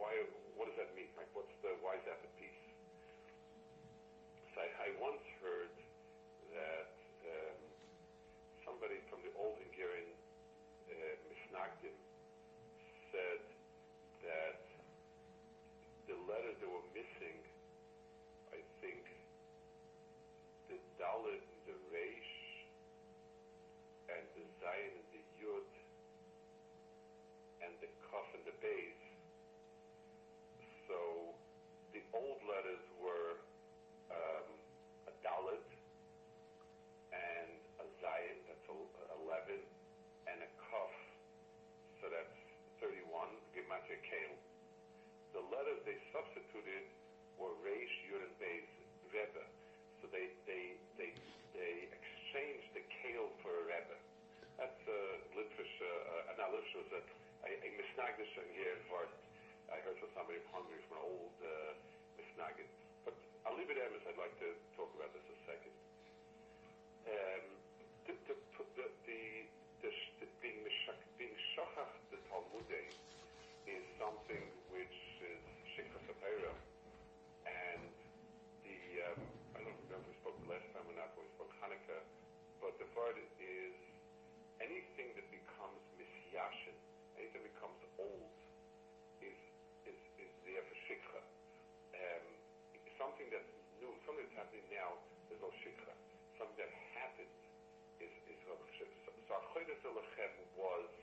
why, what does that mean? Like, what's the why is that the piece? So I, I once heard that um, somebody from the old Hungarian uh, Misnagdim said that the letters that were missing, I think, the Dalit, the Reish, and the Zion, and the Yud, and the Kaf, and the Beis, point the Lechem was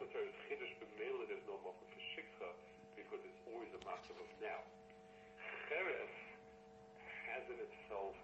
Secretary Chiddush B'Mela, there's no Mokum for Shikha, because it's always a Mokum of now. Cheres has in itself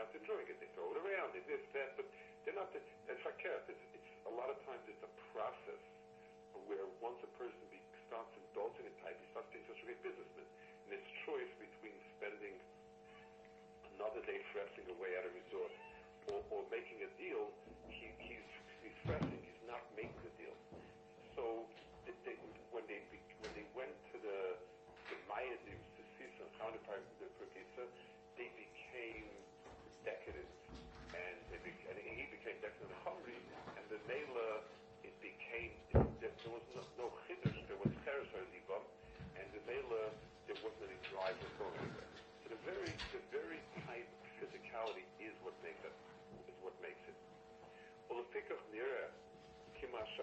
get to enjoying it. They throw it around, they this, that, but they're not, the, in fact, it's, it's, a lot of times it's a process where once a person be, starts indulging in type, he starts being such a great businessman. And his choice between spending another day fressing away at a resort or, or making a deal, he, he's, he's fressing, he's not making the deal. So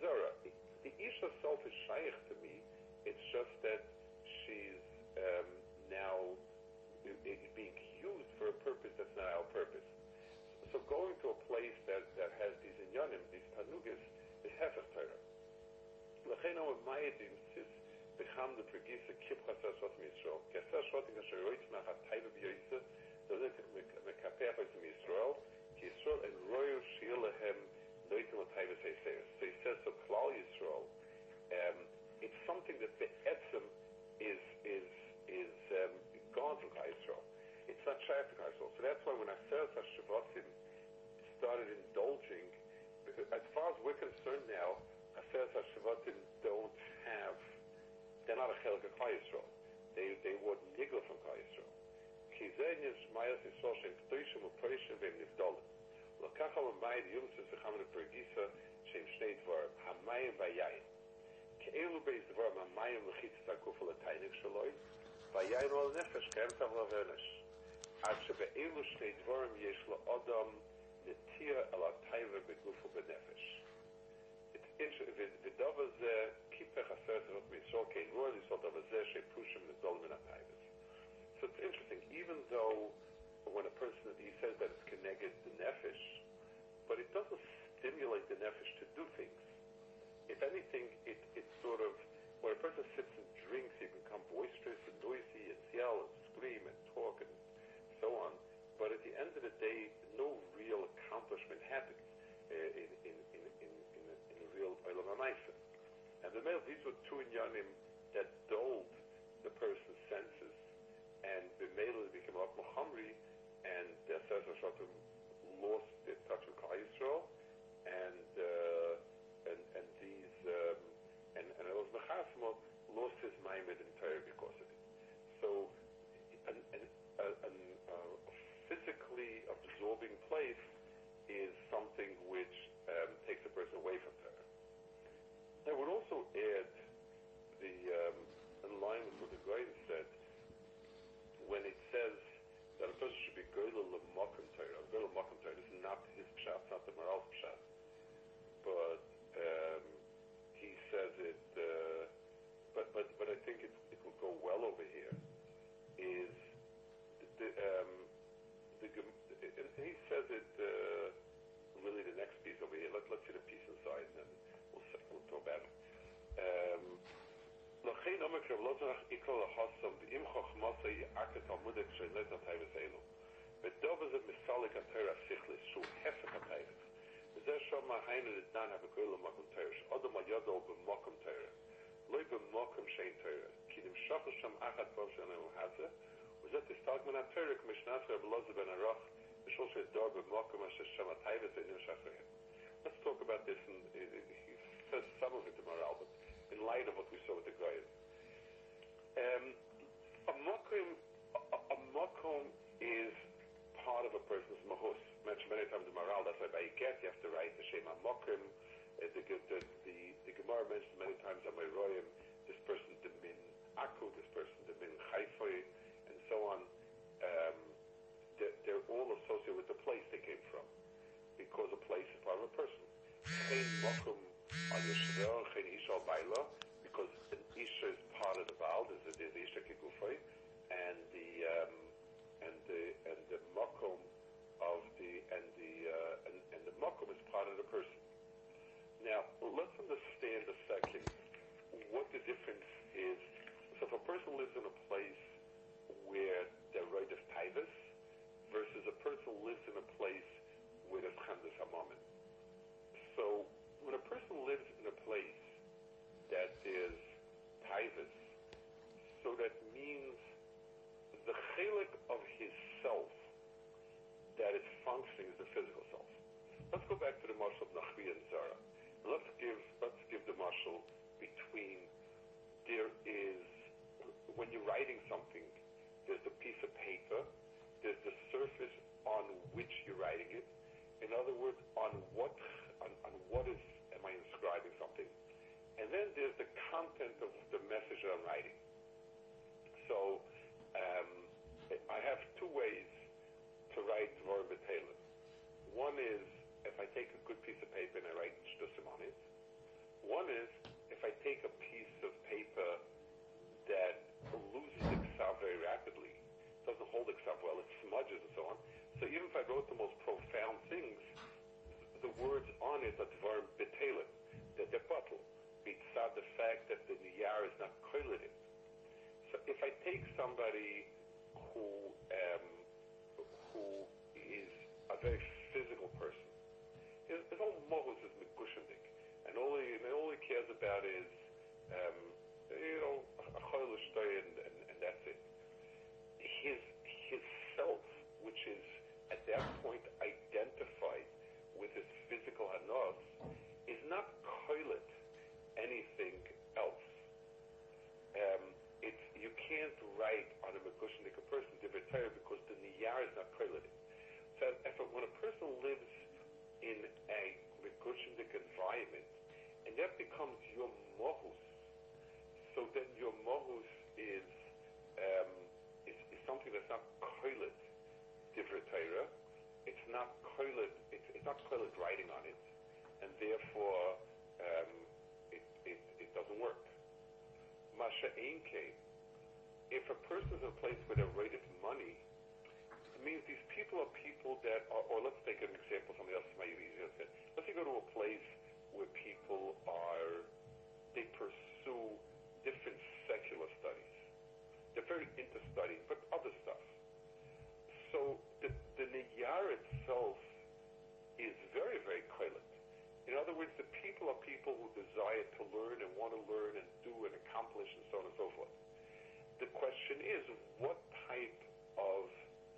Zara. The, Isha self is shaykh to me. It's just that she's um, now being used for a purpose that's not our purpose. So going to a place that, that has these inyanim, these tanugis, is hefech Torah. L'chein ha mayedim sis becham de pregisa kip chaser shot miyisrael. Keser shot in asher roitz mach the taiva biyoysa, dozen mekapeh ha'is miyisrael, ki Yisrael en lehem local privacy service. So he says to Klal Yisrael, um, it's something that the etzem is is is um, gone from Klal Yisrael. It's not shaykh to Klal Yisrael. So that's why when Aseret Hashavasim started indulging, as far as we're concerned now, Aseret Hashavasim don't have, they're not a chelik of Klal Yisrael. They they were nigla from Klal Yisrael. Kizenish Mayas Yisrael Shem K'toishim U'Perishim V'Im Nivdolim. לקח על המים יומסס וחמד פרגיסה שהם שני דברים, המים והיין. כאלו בייס דברים המים לחיצת הגוף על התייניק שלו, והיין הוא על נפש, קיים תב לבנש. עד שבאלו שני דברים יש לאדם נטייה על הטייבה בגוף ובנפש. ודבר זה, קיפח עשרת זאת מישראל, כי רוע ליסוד דבר זה שפושים נדול מן הטייבס. So it's interesting, even though when a person, he says that it's connected the nefesh, but it doesn't stimulate the nefesh to do things. If anything, it, it sort of, when a person sits and drinks, he can become boisterous and noisy and yell and scream and talk and so on. But at the end of the day, no real accomplishment happens uh, in, in, in, in, in, a, in a real Olam. And the male, these were two inyanim that dulled the person's senses and Bimela became up Muhammadi, and the Sefer Shatim lost their touch with Klal Yisrael, and uh, and and these um, and and Elos Mechasmo lost his mind entirely because of it. So, an, an, a, an, a physically absorbing place is something which um, takes a person away from Torah. I would also add the um, in line with what the Goyen said when it says that a person should be goyla l'makom Torah, goyla l'makom Torah, this is not his pshat, not the moral's pshat, but um, he says it, uh, but, but, but I think it, it will go well over here, is the, um, the, and he says it, uh, really the next piece over here, Let, let's see the piece inside, and then we'll, we'll talk about it. Um, לכן עומק רב לא צריך איקרו לחוסם, אם חוכמוסו יעקת תלמודת של נטע טייבס אלו. ודובר זה מסלק התאר הסיכלס, שהוא הפך הטייבס. וזה שום היינו לדן הבקוי למקום תאר, שאודם על ידו במקום תאר. לא במקום שאין תאר, כי נמשוך לשם אחת פעם שלנו הזה, וזה תסתלק מן התאר, כמו שנת רב לוזר בן הרוח, בשביל שדור במקום אשר שם הטייבס נמשך להם. Let's talk about this, and he says some of it in Moral, but in light of what we saw with the Goyim. Um, a mokum, a, a mokum is part of a person's mahus. Mentioned many times in Maral, that's why by get you have to write the Shema mokum. Uh, the, the, the, the Gemara mentioned many times on royim, this person the min aku, this person the min chayfoy, and so on. Um, they're, they're all associated with the place they came from, because a place is part of a person. Because an Isha is part of the Baal, there's the, the Isha Kigufay, and the, um, and the, and the Makom of the, and the, uh, and, and the Makom is part of the person. Now, let's understand a second what the difference is. So if a person lives in a place where they're right of Taivas, versus a person lives in a place where there's Chandas Hamamin. So, when a person lives in a place that is taivas, so that means the chelik of his self that is functioning is the physical self. Let's go back to the marshal of Nachri and Zara. Let's give let's give the marshal between there is when you're writing something, there's the piece of paper, there's the surface on which you're writing it. In other words, on what on, on what is am I inscribing something? And then there's the content of the message that I'm writing. So um, I have two ways to write Dvar B'Talem. One is if I take a good piece of paper and I write Shtusim on it. One is if I take a piece of paper loses the ksav very rapidly, doesn't hold itself well, it smudges and so on. So even if I wrote the most profound things, the words on it are dvar betelim, that they're bottle. Besides the fact that the niyar is not koilated. So if I take somebody who um, who is a very physical person, his, his whole mohus is megushendik, and all he and all he cares about is um, you know a cholish story, and, and, and that's it. His his self, which is at that point identified with his physical hanos, is not coiled anything else. Um, it's you can't write on a mikushnik a person divrei because the niyar is not coiled. So if, when a person lives in a mikushnik environment, and that becomes your mohus, so then your mohus is, um, is, is something that's not koilet divrei. It's not koilet. It's, it's not koilet writing on it, and therefore um, it, it, it doesn't work. Masha Einke, if a person is in a place where they're rated money, it means these people are people that are, or let's take an example, something else might be easier to say. Let's say you go to a place where people are, they pursue different secular studies. They're very into studying, but other stuff. So the, the itself is very, very koilet. In other words, the people are people who desire to learn and want to learn and do and accomplish and so on and so forth. The question is, what type of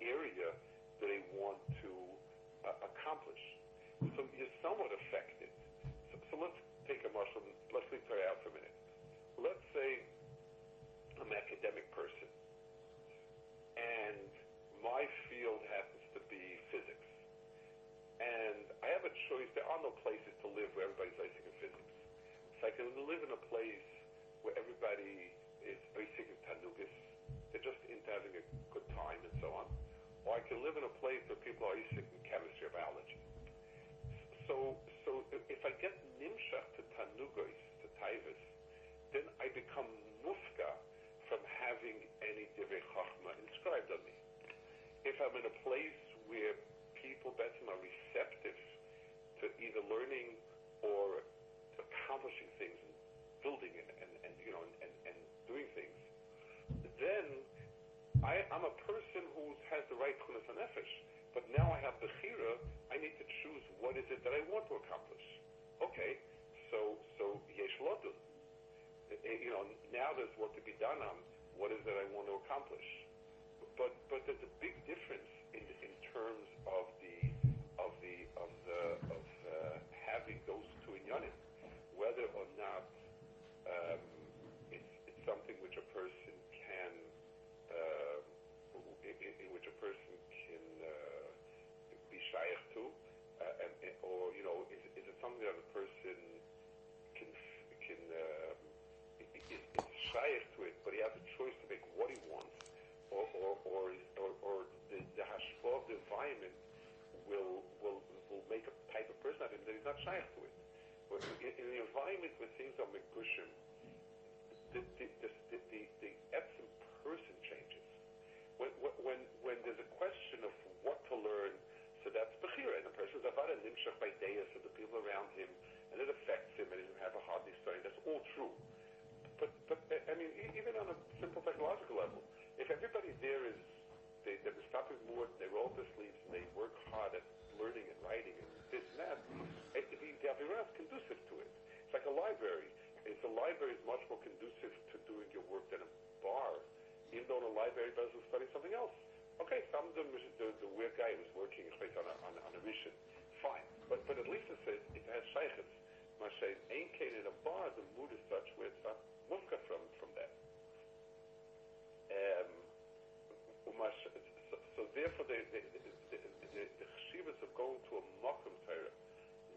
area do they want to uh, accomplish? So you're somewhat affected. So, so let's take a muscle. Let's leave Torah out for a minute. Let's say I'm an academic person, and my field happens to be physics and I have a choice. There are no places to live where everybody's basic in physics. So I can live in a place where everybody is basic in tanugas. They're just into having a good time and so on. Or I can live in a place where people are basic in chemistry or biology. So, so if I get nimshach to tanugos, to taivas, then I become mufka from having any divrei chachma inscribed on me. If I'm in a place where people betzim are receptive to either learning or accomplishing things and building and, and, and you know and, and, doing things, then I, I'm a person who has the right kunas nefesh. But now I have the chira. I need to choose what is it that I want to accomplish. Okay, so so yesh lodun. Eh, you know, now there's work to be done on what is it I want to accomplish. But but there's a big difference in in terms of the of the of the of uh, having those two inyanim, whether or not um, it's, it's something which a person can uh, in, in which a person can uh, be shaykh to, uh, and, or you know, is, is it something that a person can can uh, is, is shaykh to it, but he has a choice to make what he wants, or or or, is, or, or the, the hashpah of the environment will will will make a type of person out of him that he's not shaykh to it. But in, in the environment where things are megushim, the the the the, the, the essence person changes. When, when when there's a question of what to learn, so that's bechira, and the person's avada nimshach by deya, so the people around him, and it affects him, and he doesn't have a hard study. That's all true. But but I mean, even on a simple psychological level, if everybody there is they, they're stopping more, they roll up their sleeves, and they work hard at learning and writing and this and that, it, the, the Avirah is conducive to it. It's like a library. It's a library is much more conducive to doing your work than a bar, even though in a library does study something else. Okay, some of them, the, the weird guy who's working on a, on, on a mission, fine. But but at least it says it has shaykhs. Mashay ain't in a bar, the mood is such where it's not mufka from, from that. Um, so, so therefore, the the the, the, the chshivas of going to a makom Torah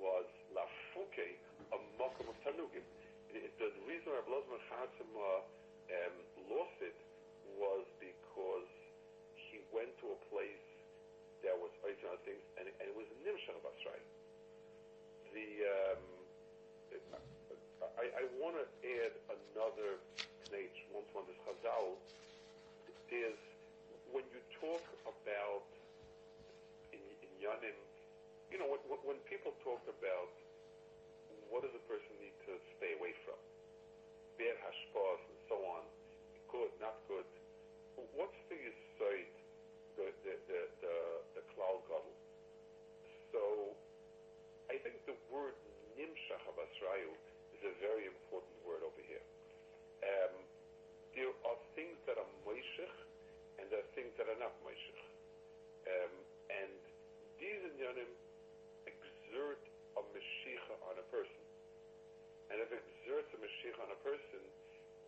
was lafuke, a makom of tanugim. The, reason Rabbi Lozman Chatzima um, lost it was because he went to a place that was on things, and, and it was nimshach basrai. The um, I, I want to add another page, one to one, this Chazal. There's when you talk about in, in Yanim, you know, when, when people talk about what does a person need to stay away from, bad hashpas and so on, good, not good, what's the yisoid, the, the, the, the, the klal gadol? So, I think the word nimshach abasrayu is a very important word over here. Um, there are things that are moishech, and there are things that are not Moishech. Um, and these exerts a Mashiach on a person,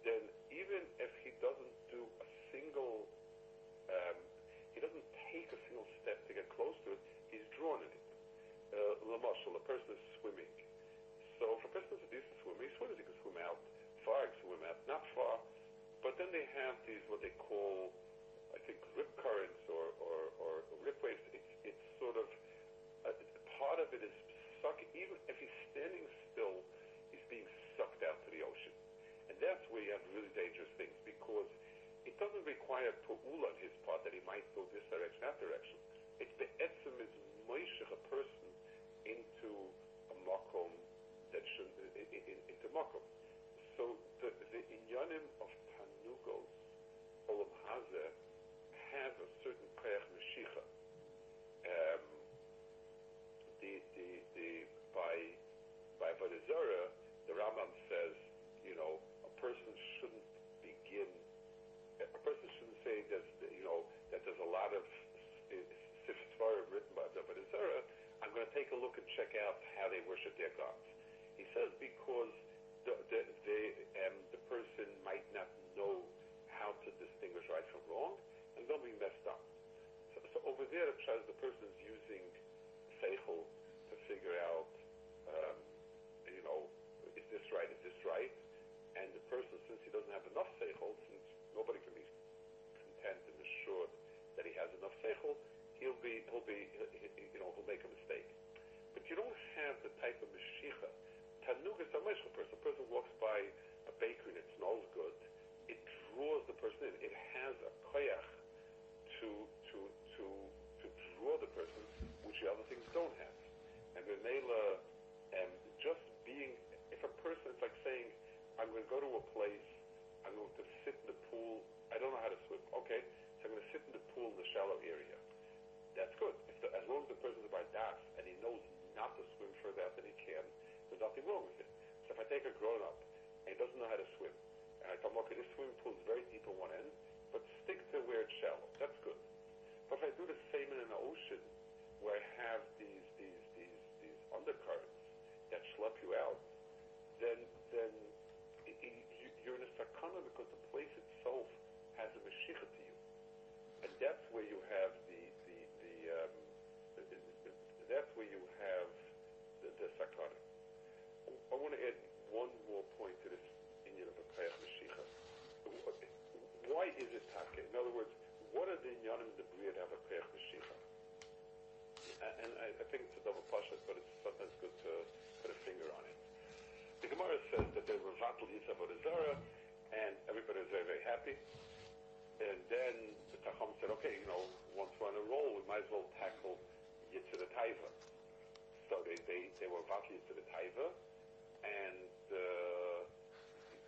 then even if he doesn't do a single, um, he doesn't take a single step to get close to it, he's drawn in it. Uh, Lamashal, a person is swimming. So if a person is a decent swimmer, he swims, he can swim out far, he can swim out not far. But then they have these, what they call, require pu'ula on his part that he might go this direction, that direction. It's the etzem is moishech a person into a makom that should in, in, into makom. So the the inyanim of tanugos olam hazeh have a certain koyach meshicha. Um, the the the by by Vodazara, the Rambam says, you know, a person shouldn't begin. A person shouldn't say there's, you know, that there's a lot of sifsvarim written by Vodazara. I'm going to take a look and check out how they worship their gods. He says because the the the, um, the person might not know how to distinguish right from wrong, and they'll be messed up. So, so over there, it says the person is using seichel to figure out, um, you know, is this right, is this right? And the person, since he doesn't have enough seichel, since nobody can be content and assured that he has enough seichel, he'll be, he'll be, you know, he'll make a mistake. But you don't have the type of meshicha. Tanug is a meshcha person. A person walks by a bakery and it smells good. It draws the person in. It has a koyach to, to, to, to draw the person, which the other things don't have. And Memela, um, just being, if a person, it's like saying, I'm going to go to a place, I'm going to sit in the pool, I don't know how to swim. Okay, so I'm going to sit in the pool in the shallow area. That's good. If the, as long as the person is by das and he knows not to swim further out than he can, there's nothing wrong with it. So if I take grown up and he doesn't know how to swim, and I tell him, okay, this swimming pool is very deep on one end, but stick to where it's shallow. That's good. But if I do the same in an ocean where I have these these these these undercurrents that schlep you out, then then i- i- you- you're in a sakana because the place itself has a meshicha to you, and that's where you have the the the, um, the, the, the that's where you have the, the sakana. I want to add one more point to this Indian of a Kayach Meshicha. Why is it Taka? In other words, what are the Inyanim the Bria to have a Kayach Meshicha? And I, I think it's a double pashas, but it's sometimes good to put a finger on it. The Gemara says that there were Vatal Yitzhak Zara, and everybody was very, very happy. And then the Tacham said, okay, you know, once we're on a roll, we might as well tackle Yitzhak the Taiva. So they, they, they were Vatal Yitzhak the Taiva, and uh,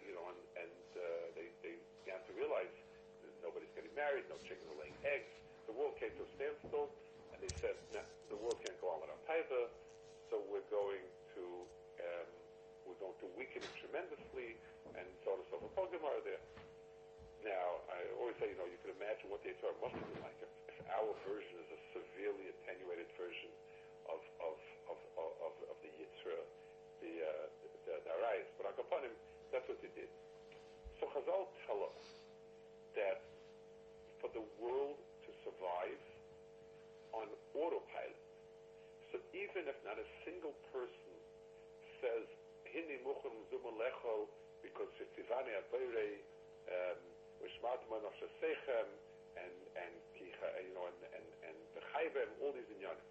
you know, and, and uh, they, they began to realize that nobody's getting married, no chickens are laying eggs. The world came to a standstill, and they said, nah, the world can't go on without taiva, so we're going to um, we're going to weaken it tremendously, and so on and so forth. Pogimar are there. Now, I always say, you know, you can imagine what the Torah must have been like if, if our version is a severely attenuated version of of of of, of, of the Yitzra, the uh, the, the Arayas. But Akapanim, that's what they did. So Chazal tell us that for the world to survive on autopilot, so even if not a single person says Hini Muchum Zumalecho because Tivani Abayre um Vishmatma Nafshasechem and and you know and and, and the Chayva and all these inyanim.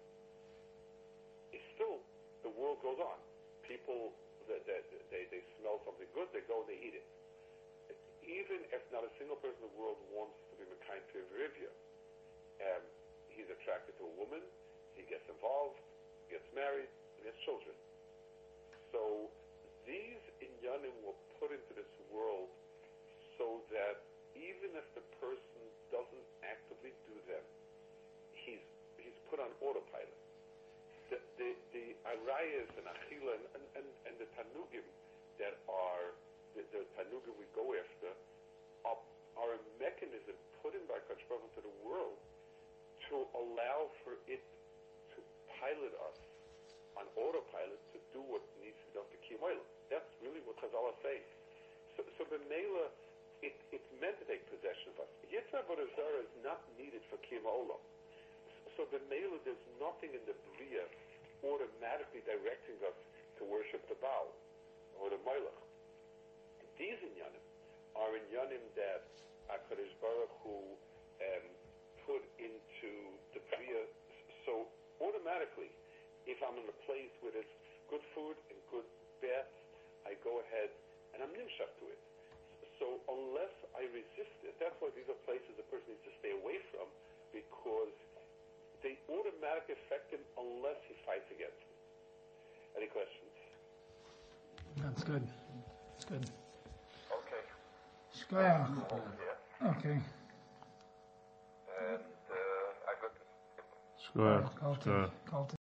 It's still the world goes on. People they, they, they smell something good, they go and they eat it. Even if not a single person in the world wants to be Mekayim to Rivia, um, he's attracted to a woman, he gets involved, gets married, and has children. So these inyanim were put into this world so that even if the person doesn't actively do them, he's he's put on autopilot. The the, the arayas and achila and, and, and, and the tanugim that are the, the tanugim we go after are, a mechanism put in by Kodesh to the world to allow for it to pilot us on autopilot to do what needs to be done to Kiyam That's really what Chazal is saying. So, so the Mela, it, it's meant to take possession of us. Yitzhak Zara is not needed for Kiyam So the Mela, there's nothing in the Bria automatically directing us to worship the Baal or the Melech. These inyanim are in Yanim that HaKadosh Baruch Hu um, put into the Bria. So automatically, if I'm in a place where there's good food and good baths, I go ahead and I'm nimshach to it. So unless I resist it, that's why these are places a person needs to stay away from because they automatically affect him unless he fights against them. Any questions? That's good. That's good. Okay. Shkoyach. Yeah. Okay. And uh, I got this. Square. Call Square. call to